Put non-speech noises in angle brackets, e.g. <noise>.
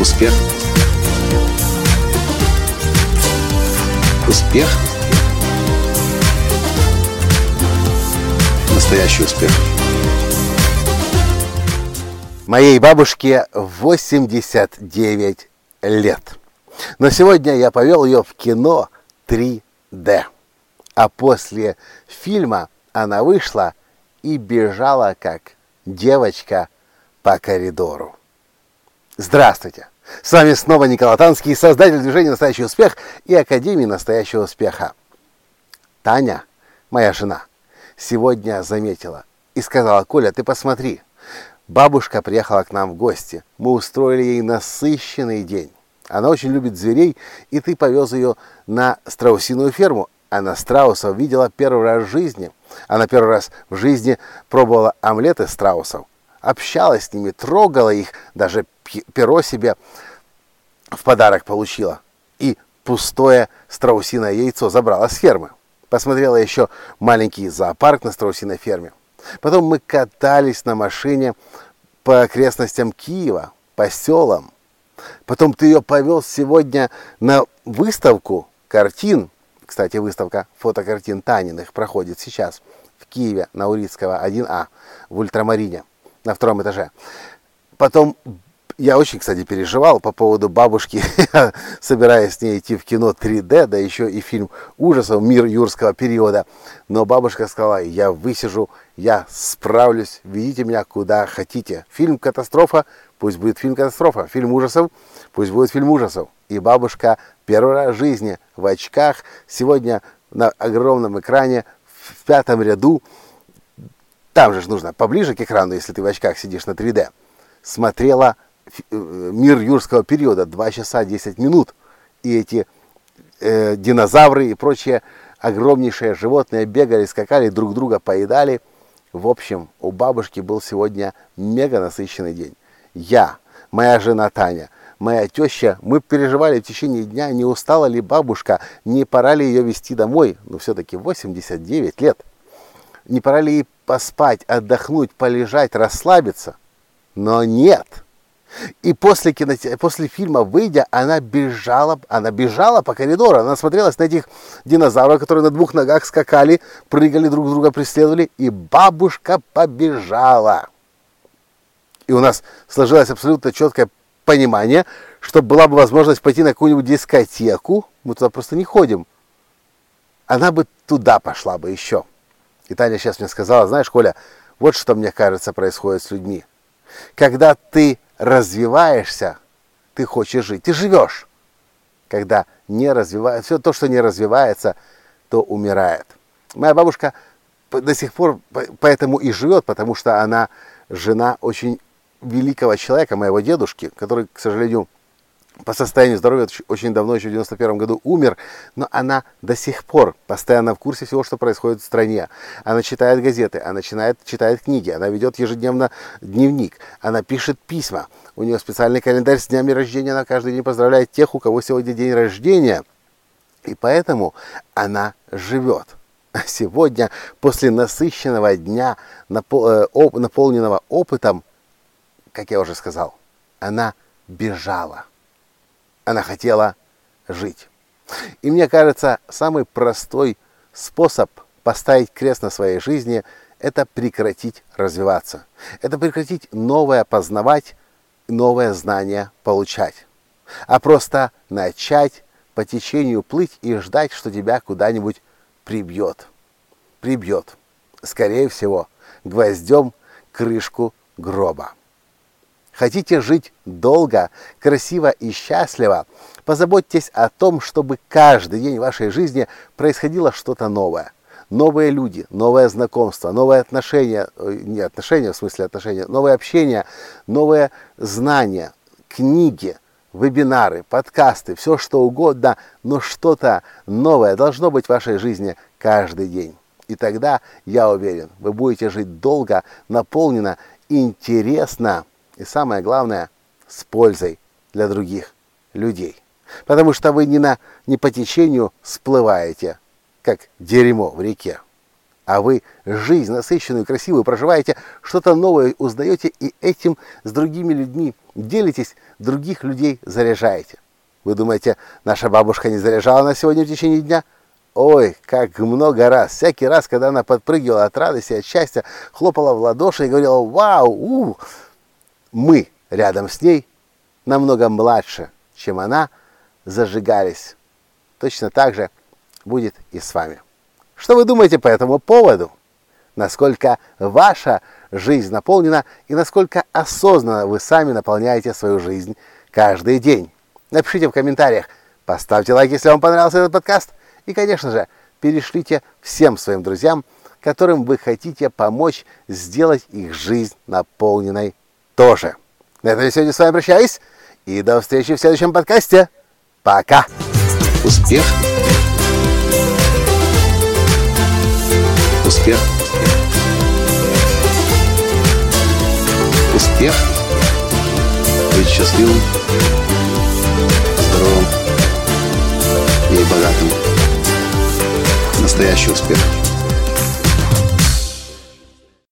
Успех. Успех. Настоящий успех. Моей бабушке 89 лет. Но сегодня я повел ее в кино 3D. А после фильма она вышла и бежала, как девочка, по коридору. Здравствуйте! С вами снова Николай Танский, создатель движения «Настоящий успех» и Академии «Настоящего успеха». Таня, моя жена, сегодня заметила и сказала, Коля, ты посмотри, бабушка приехала к нам в гости, мы устроили ей насыщенный день. Она очень любит зверей, и ты повез ее на страусиную ферму. Она страусов видела первый раз в жизни. Она первый раз в жизни пробовала омлеты страусов общалась с ними, трогала их, даже перо себе в подарок получила. И пустое страусиное яйцо забрала с фермы. Посмотрела еще маленький зоопарк на страусиной ферме. Потом мы катались на машине по окрестностям Киева, по селам. Потом ты ее повел сегодня на выставку картин. Кстати, выставка фотокартин Таниных проходит сейчас в Киеве на Урицкого 1А в Ультрамарине на втором этаже. Потом я очень, кстати, переживал по поводу бабушки, <laughs> собираясь с ней идти в кино 3D, да еще и фильм ужасов «Мир юрского периода». Но бабушка сказала, я высижу, я справлюсь, ведите меня куда хотите. Фильм «Катастрофа», пусть будет фильм «Катастрофа». Фильм ужасов, пусть будет фильм ужасов. И бабушка первый раз в жизни в очках, сегодня на огромном экране в пятом ряду, там же нужно поближе к экрану, если ты в очках сидишь на 3D, смотрела мир юрского периода 2 часа 10 минут. И эти э, динозавры и прочие огромнейшие животные бегали, скакали, друг друга поедали. В общем, у бабушки был сегодня мега насыщенный день. Я, моя жена Таня, моя теща, мы переживали в течение дня, не устала ли бабушка, не пора ли ее вести домой. Но все-таки 89 лет. Не пора ли ей поспать, отдохнуть, полежать, расслабиться. Но нет. И после, кино, после фильма, выйдя, она бежала, она бежала по коридору, она смотрелась на этих динозавров, которые на двух ногах скакали, прыгали, друг друга преследовали, и бабушка побежала. И у нас сложилось абсолютно четкое понимание, что была бы возможность пойти на какую-нибудь дискотеку, мы туда просто не ходим, она бы туда пошла бы еще. И Таня сейчас мне сказала, знаешь, Коля, вот что мне кажется происходит с людьми. Когда ты развиваешься, ты хочешь жить, ты живешь. Когда не развивается, все то, что не развивается, то умирает. Моя бабушка до сих пор поэтому и живет, потому что она жена очень великого человека, моего дедушки, который, к сожалению, по состоянию здоровья очень давно, еще в 91 году умер, но она до сих пор постоянно в курсе всего, что происходит в стране. Она читает газеты, она начинает, читает книги, она ведет ежедневно дневник, она пишет письма. У нее специальный календарь с днями рождения, она каждый день поздравляет тех, у кого сегодня день рождения. И поэтому она живет. <laughs> Сегодня, после насыщенного дня, э, наполненного опытом, как я уже сказал, она бежала. Она хотела жить. И мне кажется, самый простой способ поставить крест на своей жизни – это прекратить развиваться. Это прекратить новое познавать, новое знание получать. А просто начать по течению плыть и ждать, что тебя куда-нибудь прибьет. Прибьет. Скорее всего, гвоздем крышку гроба. Хотите жить долго, красиво и счастливо? Позаботьтесь о том, чтобы каждый день вашей жизни происходило что-то новое. Новые люди, новое знакомство, новые отношения, э, не отношения в смысле отношения, новое общение, новые знания, книги, вебинары, подкасты, все что угодно, но что-то новое должно быть в вашей жизни каждый день. И тогда, я уверен, вы будете жить долго, наполненно, интересно и самое главное, с пользой для других людей. Потому что вы не, на, не по течению всплываете, как дерьмо в реке, а вы жизнь насыщенную, красивую проживаете, что-то новое узнаете и этим с другими людьми делитесь, других людей заряжаете. Вы думаете, наша бабушка не заряжала на сегодня в течение дня? Ой, как много раз. Всякий раз, когда она подпрыгивала от радости, от счастья, хлопала в ладоши и говорила «Вау!» у! Мы рядом с ней, намного младше, чем она, зажигались. Точно так же будет и с вами. Что вы думаете по этому поводу? Насколько ваша жизнь наполнена и насколько осознанно вы сами наполняете свою жизнь каждый день? Напишите в комментариях, поставьте лайк, если вам понравился этот подкаст. И, конечно же, перешлите всем своим друзьям, которым вы хотите помочь сделать их жизнь наполненной тоже. На этом я сегодня с вами прощаюсь. И до встречи в следующем подкасте. Пока! Успех! Успех! Успех! Быть счастливым, здоровым и богатым. Настоящий успех!